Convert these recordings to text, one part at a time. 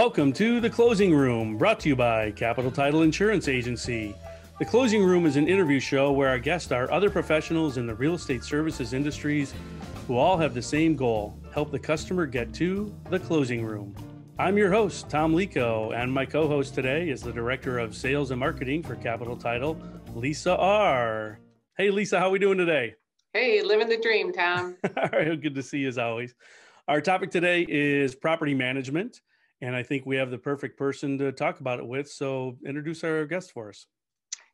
Welcome to The Closing Room, brought to you by Capital Title Insurance Agency. The Closing Room is an interview show where our guests are other professionals in the real estate services industries who all have the same goal help the customer get to the closing room. I'm your host, Tom Lico, and my co host today is the Director of Sales and Marketing for Capital Title, Lisa R. Hey, Lisa, how are we doing today? Hey, living the dream, Tom. all right, good to see you as always. Our topic today is property management and I think we have the perfect person to talk about it with. So introduce our guest for us.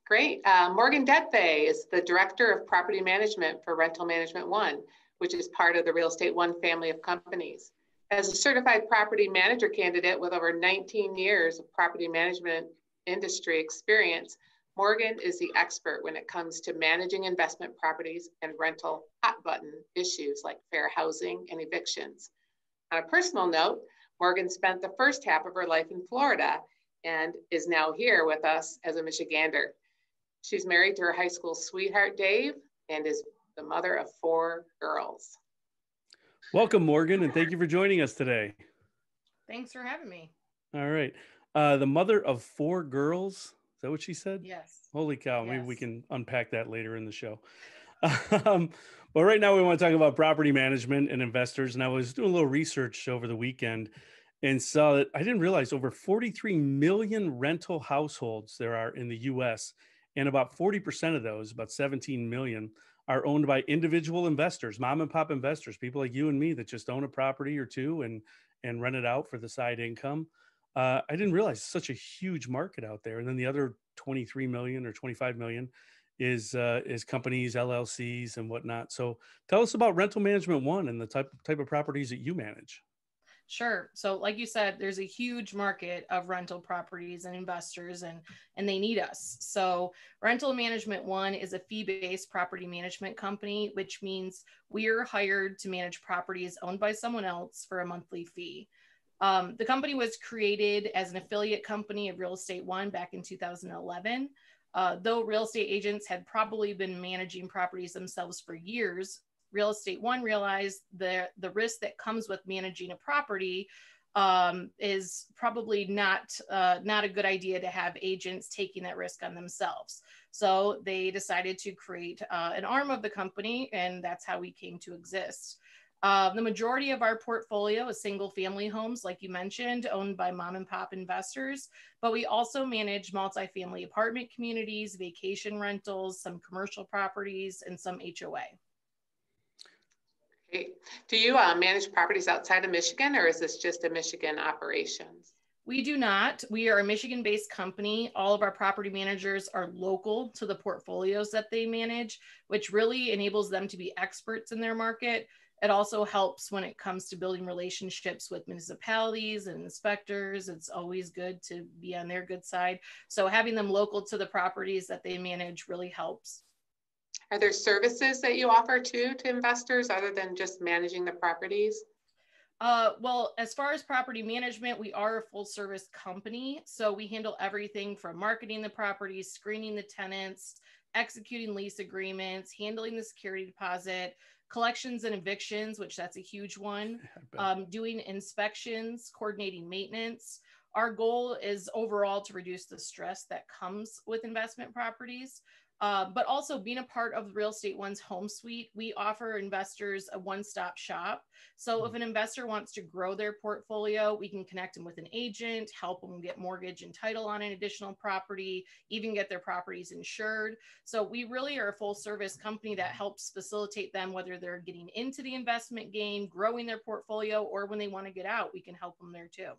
Great. Uh, Morgan Detvay is the Director of Property Management for Rental Management One, which is part of the Real Estate One family of companies. As a certified property manager candidate with over 19 years of property management industry experience, Morgan is the expert when it comes to managing investment properties and rental hot button issues like fair housing and evictions. On a personal note, Morgan spent the first half of her life in Florida and is now here with us as a Michigander. She's married to her high school sweetheart, Dave, and is the mother of four girls. Welcome, Morgan, and thank you for joining us today. Thanks for having me. All right. Uh, the mother of four girls. Is that what she said? Yes. Holy cow. Yes. Maybe we can unpack that later in the show. Um, but right now, we want to talk about property management and investors. And I was doing a little research over the weekend and saw that I didn't realize over 43 million rental households there are in the US. And about 40% of those, about 17 million, are owned by individual investors, mom and pop investors, people like you and me that just own a property or two and, and rent it out for the side income. Uh, I didn't realize such a huge market out there. And then the other 23 million or 25 million is uh, is companies, LLCs, and whatnot. So tell us about Rental Management One and the type type of properties that you manage. Sure. So like you said, there's a huge market of rental properties and investors and and they need us. So Rental Management 1 is a fee-based property management company, which means we are hired to manage properties owned by someone else for a monthly fee. Um, the company was created as an affiliate company of Real Estate One back in 2011. Uh, though real estate agents had probably been managing properties themselves for years, Real Estate One realized the, the risk that comes with managing a property um, is probably not uh, not a good idea to have agents taking that risk on themselves. So they decided to create uh, an arm of the company, and that's how we came to exist. Uh, the majority of our portfolio is single family homes, like you mentioned, owned by mom and pop investors. But we also manage multifamily apartment communities, vacation rentals, some commercial properties, and some HOA. Okay. Do you uh, manage properties outside of Michigan or is this just a Michigan operations? We do not. We are a Michigan based company. All of our property managers are local to the portfolios that they manage, which really enables them to be experts in their market it also helps when it comes to building relationships with municipalities and inspectors. It's always good to be on their good side. So having them local to the properties that they manage really helps. Are there services that you offer too to investors other than just managing the properties? Uh, well, as far as property management, we are a full service company. So we handle everything from marketing the properties, screening the tenants, executing lease agreements, handling the security deposit, collections and evictions, which that's a huge one, um, doing inspections, coordinating maintenance. Our goal is overall to reduce the stress that comes with investment properties. Uh, but also being a part of Real Estate One's home suite, we offer investors a one stop shop. So if mm. an investor wants to grow their portfolio, we can connect them with an agent, help them get mortgage and title on an additional property, even get their properties insured. So we really are a full service company that helps facilitate them, whether they're getting into the investment game, growing their portfolio, or when they want to get out, we can help them there too.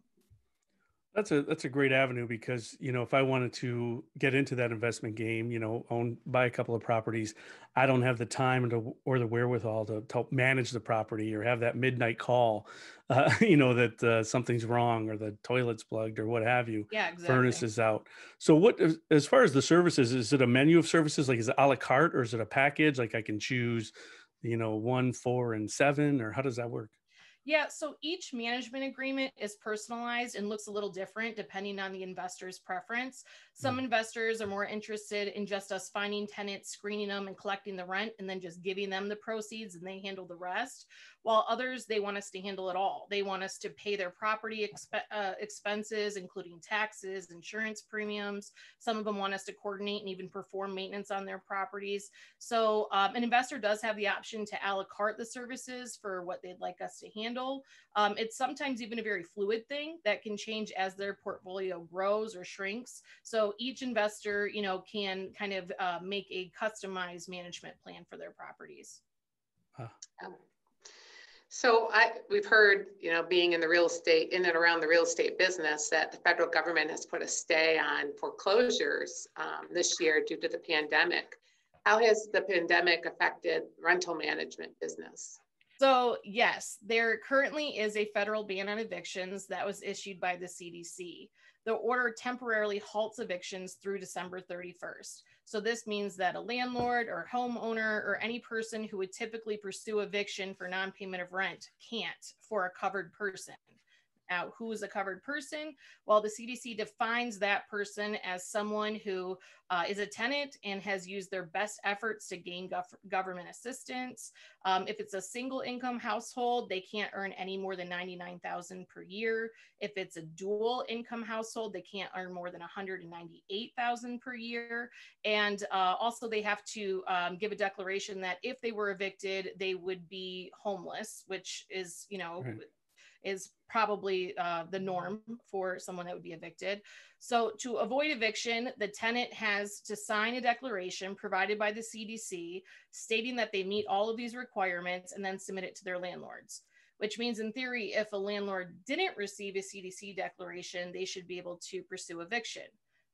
That's a that's a great avenue because you know if I wanted to get into that investment game, you know, own buy a couple of properties, I don't have the time to, or the wherewithal to, to help manage the property or have that midnight call, uh, you know, that uh, something's wrong or the toilet's plugged or what have you. Yeah, exactly. Furnace is out. So what as far as the services, is it a menu of services like is it a la carte or is it a package? Like I can choose, you know, one, four, and seven, or how does that work? Yeah, so each management agreement is personalized and looks a little different depending on the investor's preference. Some investors are more interested in just us finding tenants, screening them, and collecting the rent, and then just giving them the proceeds and they handle the rest. While others, they want us to handle it all. They want us to pay their property exp- uh, expenses, including taxes, insurance premiums. Some of them want us to coordinate and even perform maintenance on their properties. So, um, an investor does have the option to a la carte the services for what they'd like us to handle. Um, it's sometimes even a very fluid thing that can change as their portfolio grows or shrinks. So each investor, you know, can kind of uh, make a customized management plan for their properties. Huh. So I, we've heard, you know, being in the real estate, in and around the real estate business, that the federal government has put a stay on foreclosures um, this year due to the pandemic. How has the pandemic affected rental management business? So, yes, there currently is a federal ban on evictions that was issued by the CDC. The order temporarily halts evictions through December 31st. So, this means that a landlord or homeowner or any person who would typically pursue eviction for non payment of rent can't for a covered person out who is a covered person. Well, the CDC defines that person as someone who uh, is a tenant and has used their best efforts to gain gov- government assistance. Um, if it's a single income household, they can't earn any more than 99,000 per year. If it's a dual income household, they can't earn more than 198,000 per year. And uh, also, they have to um, give a declaration that if they were evicted, they would be homeless, which is, you know, right is probably uh, the norm for someone that would be evicted. So, to avoid eviction, the tenant has to sign a declaration provided by the CDC stating that they meet all of these requirements and then submit it to their landlords. Which means, in theory, if a landlord didn't receive a CDC declaration, they should be able to pursue eviction.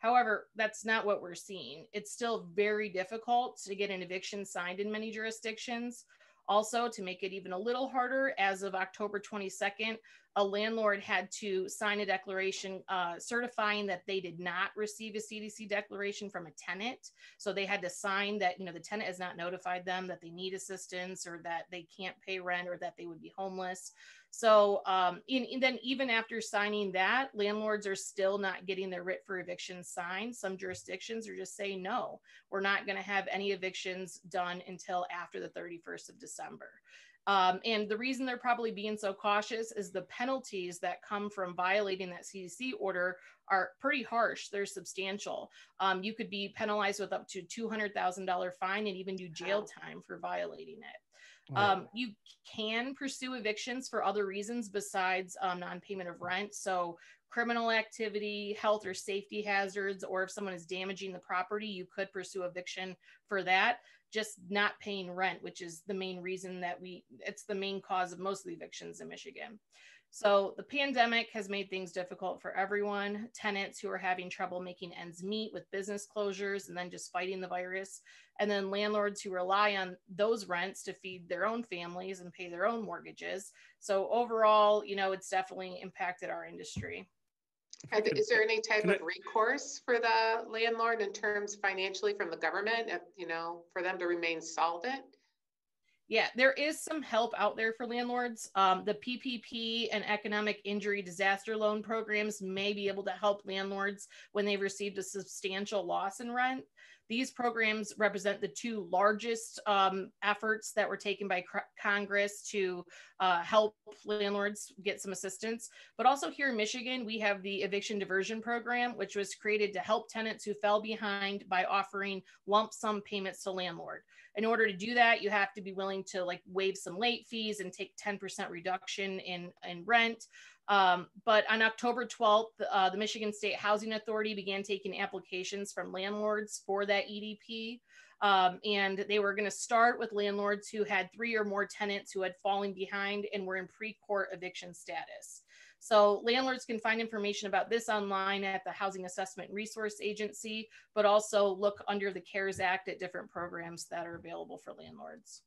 However, that's not what we're seeing. It's still very difficult to get an eviction signed in many jurisdictions. Also, to make it even a little harder, as of October 22nd, a landlord had to sign a declaration uh, certifying that they did not receive a CDC declaration from a tenant. So they had to sign that, you know, the tenant has not notified them that they need assistance or that they can't pay rent or that they would be homeless. So um, in, in then even after signing that, landlords are still not getting their writ for eviction signed. Some jurisdictions are just saying, no, we're not going to have any evictions done until after the 31st of December. Um, and the reason they're probably being so cautious is the penalties that come from violating that CDC order are pretty harsh. They're substantial. Um, you could be penalized with up to $200,000 fine and even do jail time for violating it. Um, you can pursue evictions for other reasons besides um, non payment of rent. So, criminal activity, health or safety hazards, or if someone is damaging the property, you could pursue eviction for that just not paying rent, which is the main reason that we, it's the main cause of most of the evictions in Michigan. So the pandemic has made things difficult for everyone. Tenants who are having trouble making ends meet with business closures and then just fighting the virus. And then landlords who rely on those rents to feed their own families and pay their own mortgages. So overall, you know, it's definitely impacted our industry. Is there any type of recourse for the landlord in terms financially from the government, if, you know, for them to remain solvent? Yeah, there is some help out there for landlords. Um, the PPP and economic injury disaster loan programs may be able to help landlords when they've received a substantial loss in rent. These programs represent the two largest um, efforts that were taken by Congress to uh, help landlords get some assistance. But also here in Michigan, we have the eviction diversion program, which was created to help tenants who fell behind by offering lump sum payments to landlord. In order to do that, you have to be willing to like waive some late fees and take 10% reduction in, in rent. Um, but on October 12th, uh, the Michigan State Housing Authority began taking applications from landlords for that EDP. Um, and they were going to start with landlords who had three or more tenants who had fallen behind and were in pre court eviction status. So, landlords can find information about this online at the Housing Assessment Resource Agency, but also look under the CARES Act at different programs that are available for landlords.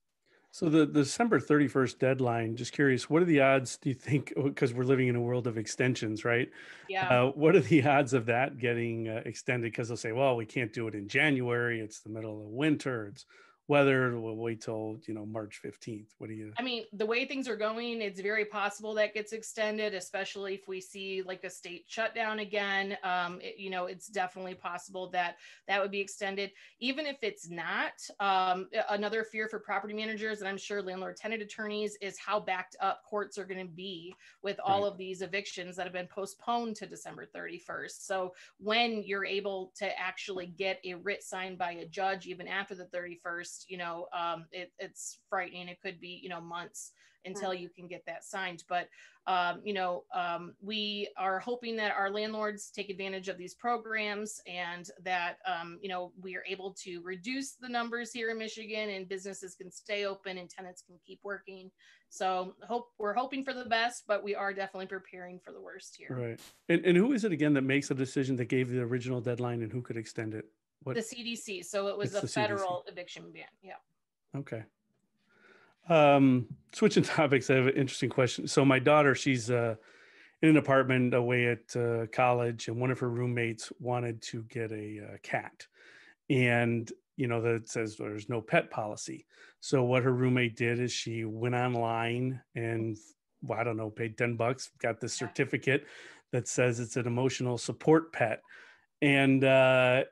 So the, the December 31st deadline, just curious, what are the odds do you think, because we're living in a world of extensions, right? Yeah. Uh, what are the odds of that getting uh, extended? Because they'll say, well, we can't do it in January. It's the middle of winter. It's whether we'll wait till you know March 15th. What do you? I mean, the way things are going, it's very possible that gets extended, especially if we see like a state shutdown again. Um, it, you know, it's definitely possible that that would be extended. Even if it's not, um, another fear for property managers, and I'm sure landlord tenant attorneys, is how backed up courts are going to be with all right. of these evictions that have been postponed to December 31st. So when you're able to actually get a writ signed by a judge, even after the 31st you know um, it, it's frightening. It could be you know months until you can get that signed. But um, you know um, we are hoping that our landlords take advantage of these programs and that um, you know we are able to reduce the numbers here in michigan and businesses can stay open and tenants can keep working. So hope we're hoping for the best but we are definitely preparing for the worst here. Right. And, and who is it again that makes the decision that gave the original deadline and who could extend it what? The CDC. So it was it's a federal CDC. eviction ban. Yeah. Okay. Um, switching topics, I have an interesting question. So my daughter, she's uh, in an apartment away at uh, college, and one of her roommates wanted to get a uh, cat, and you know that says there's no pet policy. So what her roommate did is she went online and well, I don't know, paid ten bucks, got this certificate that says it's an emotional support pet, and uh,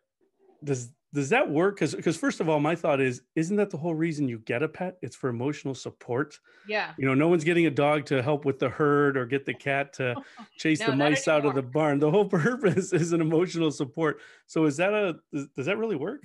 does does that work? Because because first of all my thought is isn't that the whole reason you get a pet? It's for emotional support. Yeah. You know no one's getting a dog to help with the herd or get the cat to chase no, the mice out of the barn. The whole purpose is an emotional support. So is that a does, does that really work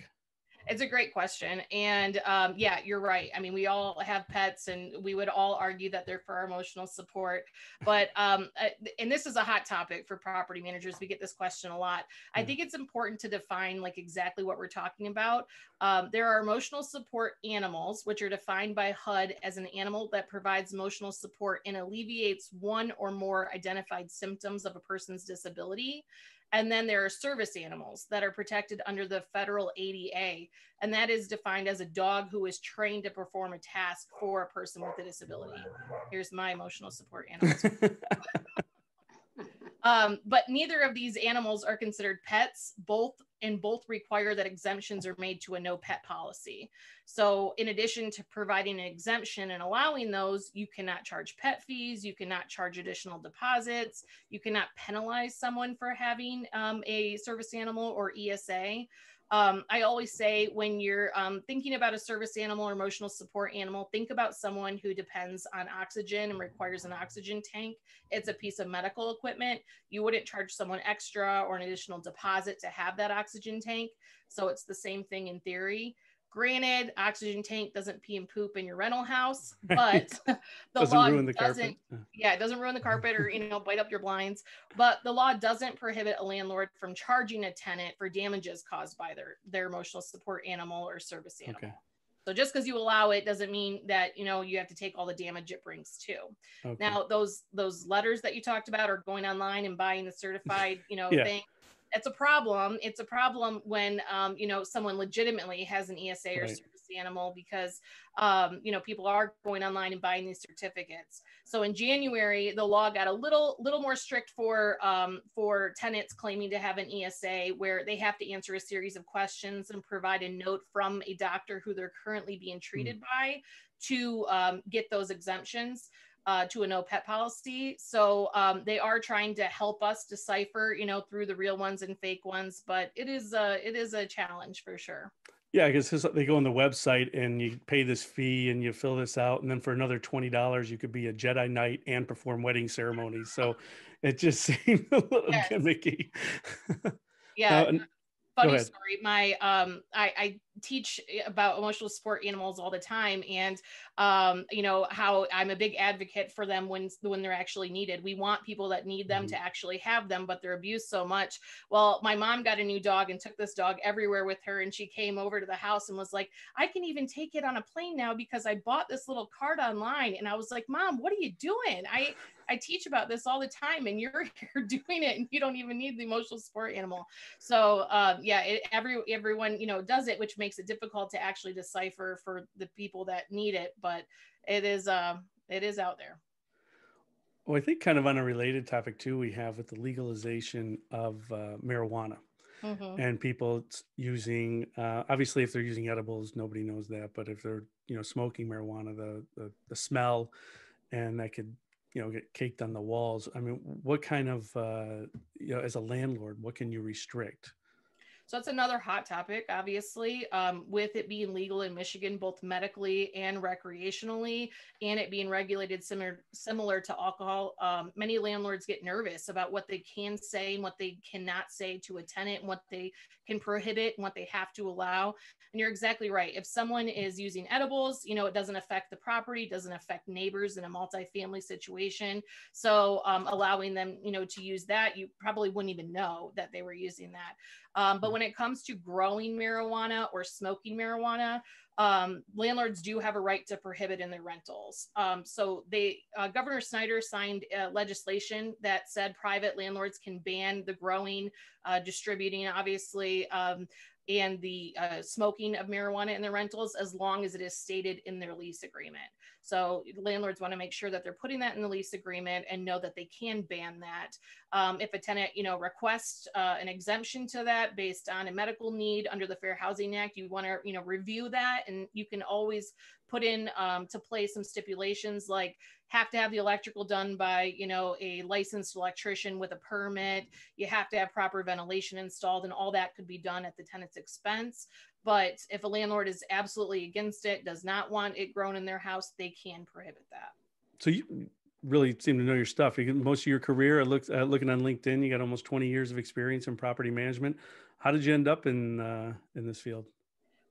it's a great question. And um, yeah, you're right. I mean, we all have pets and we would all argue that they're for our emotional support. But, um, uh, and this is a hot topic for property managers. We get this question a lot. I think it's important to define like exactly what we're talking about. Um, there are emotional support animals, which are defined by HUD as an animal that provides emotional support and alleviates one or more identified symptoms of a person's disability. And then there are service animals that are protected under the federal ADA. And that is defined as a dog who is trained to perform a task for a person with a disability. Here's my emotional support animals. Um, but neither of these animals are considered pets. Both and both require that exemptions are made to a no pet policy. So, in addition to providing an exemption and allowing those, you cannot charge pet fees, you cannot charge additional deposits, you cannot penalize someone for having um, a service animal or ESA. Um, I always say when you're um, thinking about a service animal or emotional support animal, think about someone who depends on oxygen and requires an oxygen tank. It's a piece of medical equipment. You wouldn't charge someone extra or an additional deposit to have that oxygen tank. So it's the same thing in theory. Granted, oxygen tank doesn't pee and poop in your rental house, but the doesn't law ruin the doesn't, carpet. Yeah, it doesn't ruin the carpet or you know bite up your blinds. But the law doesn't prohibit a landlord from charging a tenant for damages caused by their their emotional support animal or service animal. Okay. So just because you allow it doesn't mean that you know you have to take all the damage it brings too. Okay. Now those those letters that you talked about are going online and buying the certified you know yeah. thing it's a problem. It's a problem when um, you know someone legitimately has an ESA or service animal because um, you know people are going online and buying these certificates. So in January, the law got a little little more strict for um, for tenants claiming to have an ESA, where they have to answer a series of questions and provide a note from a doctor who they're currently being treated mm. by to um, get those exemptions uh, to a no pet policy. So um, they are trying to help us decipher, you know, through the real ones and fake ones. But it is a it is a challenge for sure. Yeah, because they go on the website and you pay this fee and you fill this out, and then for another twenty dollars, you could be a Jedi Knight and perform wedding ceremonies. So it just seemed a little yes. gimmicky. yeah. Uh, funny story. My um, I, I teach about emotional support animals all the time, and um, you know how I'm a big advocate for them when when they're actually needed. We want people that need them mm-hmm. to actually have them, but they're abused so much. Well, my mom got a new dog and took this dog everywhere with her, and she came over to the house and was like, "I can even take it on a plane now because I bought this little card online." And I was like, "Mom, what are you doing? I I teach about this all the time, and you're here doing it, and you don't even need the emotional support animal. So um, yeah, it, every everyone you know does it, which makes it difficult to actually decipher for the people that need it. But it is uh, it is out there. Well, I think kind of on a related topic too, we have with the legalization of uh, marijuana. mm-hmm. and people using uh, obviously if they're using edibles nobody knows that but if they're you know smoking marijuana the, the, the smell and that could you know get caked on the walls i mean what kind of uh, you know as a landlord what can you restrict so that's another hot topic, obviously, um, with it being legal in Michigan, both medically and recreationally, and it being regulated similar similar to alcohol. Um, many landlords get nervous about what they can say and what they cannot say to a tenant, and what they can prohibit and what they have to allow. And you're exactly right. If someone is using edibles, you know, it doesn't affect the property, doesn't affect neighbors in a multifamily situation. So um, allowing them, you know, to use that, you probably wouldn't even know that they were using that. Um, but when it comes to growing marijuana or smoking marijuana, um, landlords do have a right to prohibit in their rentals. Um, so they, uh, Governor Snyder signed uh, legislation that said private landlords can ban the growing, uh, distributing, obviously, um, and the uh, smoking of marijuana in their rentals as long as it is stated in their lease agreement. So landlords want to make sure that they're putting that in the lease agreement and know that they can ban that. Um, if a tenant, you know, requests uh, an exemption to that based on a medical need under the Fair Housing Act, you want to, you know, review that, and you can always put in um, to play some stipulations like have to have the electrical done by you know a licensed electrician with a permit. You have to have proper ventilation installed and all that could be done at the tenant's expense. But if a landlord is absolutely against it does not want it grown in their house they can prohibit that. So you really seem to know your stuff. You most of your career i looked uh, looking on linkedin you got almost 20 years of experience in property management. How did you end up in uh, in this field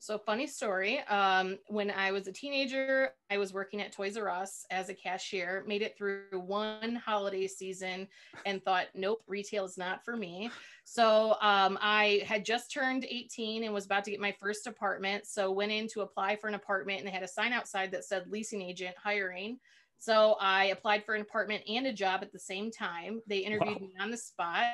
so, funny story. Um, when I was a teenager, I was working at Toys R Us as a cashier, made it through one holiday season and thought, nope, retail is not for me. So, um, I had just turned 18 and was about to get my first apartment. So, went in to apply for an apartment and they had a sign outside that said leasing agent hiring. So I applied for an apartment and a job at the same time. They interviewed wow. me on the spot.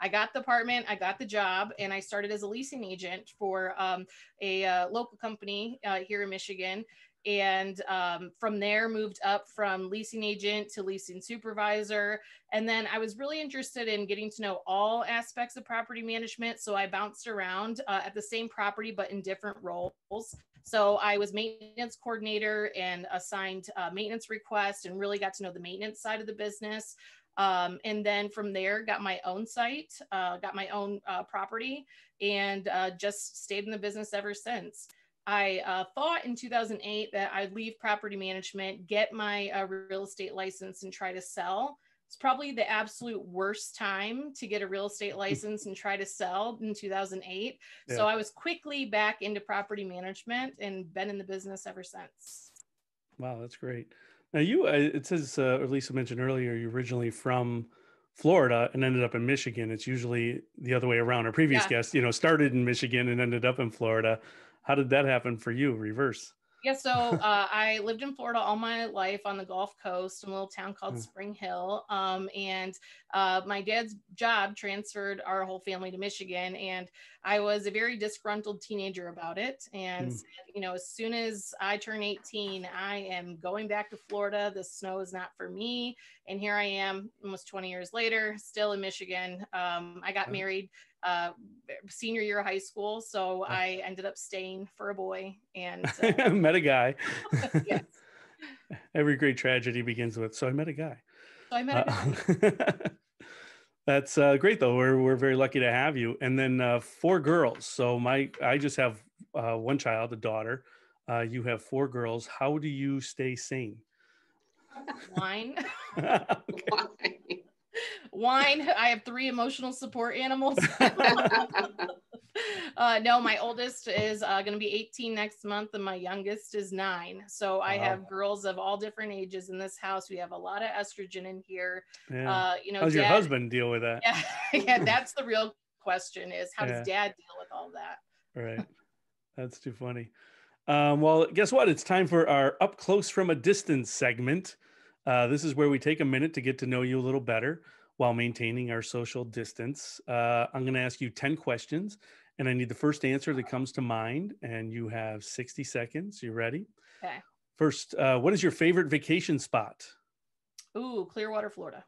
I got the apartment, I got the job, and I started as a leasing agent for um, a uh, local company uh, here in Michigan. And um, from there, moved up from leasing agent to leasing supervisor. And then I was really interested in getting to know all aspects of property management. So I bounced around uh, at the same property, but in different roles. So I was maintenance coordinator and assigned uh, maintenance requests and really got to know the maintenance side of the business. Um, and then from there, got my own site, uh, got my own uh, property, and uh, just stayed in the business ever since. I uh, thought in 2008 that I'd leave property management, get my uh, real estate license, and try to sell it's probably the absolute worst time to get a real estate license and try to sell in 2008. Yeah. So I was quickly back into property management and been in the business ever since. Wow, that's great. Now you, uh, it says, uh, or Lisa mentioned earlier, you're originally from Florida and ended up in Michigan. It's usually the other way around. Our previous yeah. guest, you know, started in Michigan and ended up in Florida. How did that happen for you? Reverse. Yeah, so uh, I lived in Florida all my life on the Gulf Coast, in a little town called mm. Spring Hill. Um, and uh, my dad's job transferred our whole family to Michigan. And I was a very disgruntled teenager about it. And, mm. you know, as soon as I turn 18, I am going back to Florida. The snow is not for me. And here I am almost 20 years later, still in Michigan. Um, I got married uh, senior year of high school. So I ended up staying for a boy and uh, met a guy. yes. Every great tragedy begins with, so I met a guy. I met. Uh, that's uh, great though. We're, we're very lucky to have you. And then uh, four girls. So my, I just have uh, one child, a daughter. Uh, you have four girls. How do you stay sane? Wine. Wine wine. I have three emotional support animals. uh, no, my oldest is uh, going to be 18 next month, and my youngest is nine. So I wow. have girls of all different ages in this house. We have a lot of estrogen in here. Yeah. Uh, you know, how's dad, your husband deal with that? Yeah, yeah, that's the real question: is how yeah. does dad deal with all that? Right. That's too funny. Um, well, guess what? It's time for our up close from a distance segment. Uh, this is where we take a minute to get to know you a little better while maintaining our social distance. Uh, I'm going to ask you 10 questions, and I need the first answer that comes to mind. And you have 60 seconds. You ready? Okay. First, uh, what is your favorite vacation spot? Ooh, Clearwater, Florida.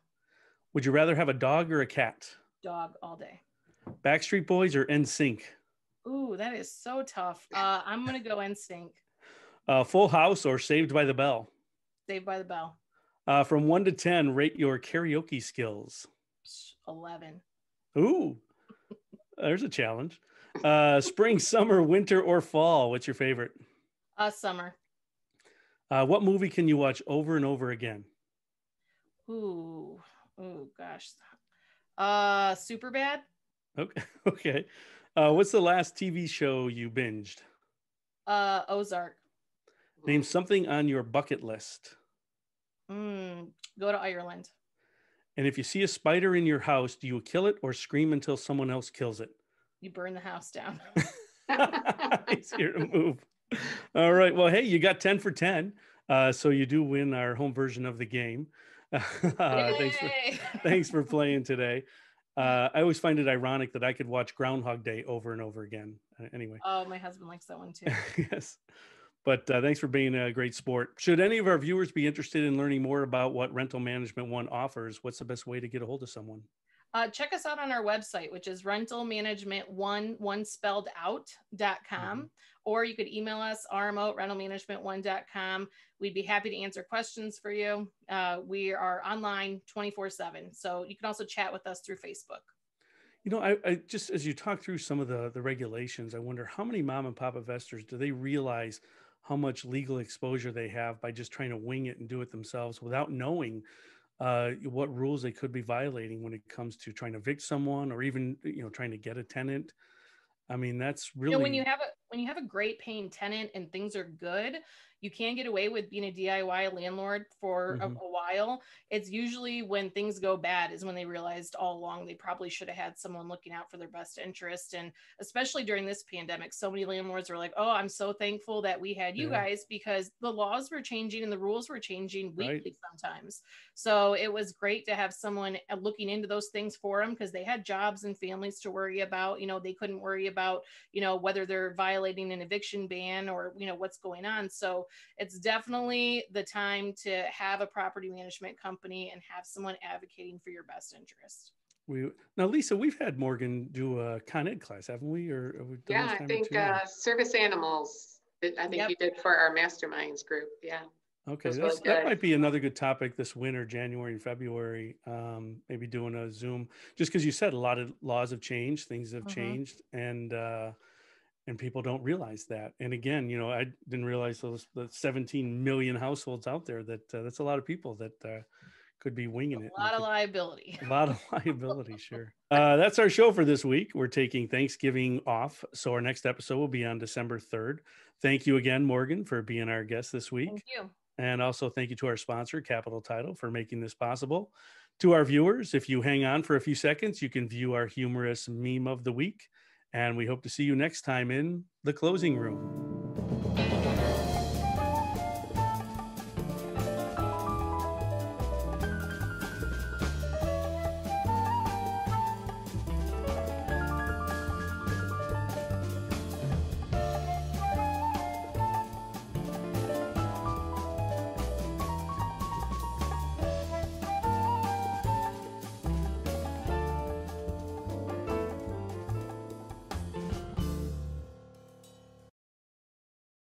Would you rather have a dog or a cat? Dog all day. Backstreet Boys or NSYNC? Ooh, that is so tough. Uh, I'm gonna go NSYNC. Uh, Full House or Saved by the Bell? Saved by the Bell. Uh, from one to ten, rate your karaoke skills. Eleven. Ooh, there's a challenge. Uh, spring, summer, winter, or fall? What's your favorite? Uh, summer. Uh, what movie can you watch over and over again? Ooh, oh gosh. Uh, Superbad. Okay. Okay. Uh, what's the last TV show you binged? Uh, Ozark. Name something on your bucket list. Mm, go to Ireland. And if you see a spider in your house, do you kill it or scream until someone else kills it? You burn the house down. Easier to move. All right. Well, hey, you got 10 for 10. Uh, so you do win our home version of the game. Uh, thanks, for, thanks for playing today. Uh, I always find it ironic that I could watch Groundhog Day over and over again. Uh, anyway. Oh, my husband likes that one too. yes. But uh, thanks for being a great sport. Should any of our viewers be interested in learning more about what Rental Management One offers, what's the best way to get a hold of someone? Uh, check us out on our website, which is rentalmanagement1, one spelled out.com, mm-hmm. or you could email us, rmo at rentalmanagement1.com. We'd be happy to answer questions for you. Uh, we are online 24 7. So you can also chat with us through Facebook. You know, I, I, just as you talk through some of the, the regulations, I wonder how many mom and pop investors do they realize how much legal exposure they have by just trying to wing it and do it themselves without knowing uh, what rules they could be violating when it comes to trying to evict someone or even you know trying to get a tenant. I mean, that's really you know, when you have a when you have a great paying tenant and things are good, you can get away with being a DIY landlord for mm-hmm. a, a, while. It's usually when things go bad is when they realized all along they probably should have had someone looking out for their best interest. And especially during this pandemic, so many landlords were like, "Oh, I'm so thankful that we had you yeah. guys because the laws were changing and the rules were changing weekly right. sometimes." So it was great to have someone uh, looking into those things for them because they had jobs and families to worry about. You know, they couldn't worry about you know whether they're violating an eviction ban or you know what's going on. So it's definitely the time to have a property management company and have someone advocating for your best interest. We now, Lisa, we've had Morgan do a Con Ed class, haven't we? Or yeah, I think uh, service animals. I think yep. you did for our masterminds group. Yeah. Okay, really that might be another good topic this winter, January and February. Um, maybe doing a Zoom, just because you said a lot of laws have changed, things have mm-hmm. changed, and uh, and people don't realize that and again you know i didn't realize those the 17 million households out there that uh, that's a lot of people that uh, could be winging it a lot of liability. a lot of liability sure. Uh, that's our show for this week. We're taking thanksgiving off so our next episode will be on december 3rd thank you again morgan for being our guest this week. Thank you. And also thank you to our sponsor capital title for making this possible. To our viewers if you hang on for a few seconds you can view our humorous meme of the week and we hope to see you next time in the closing room.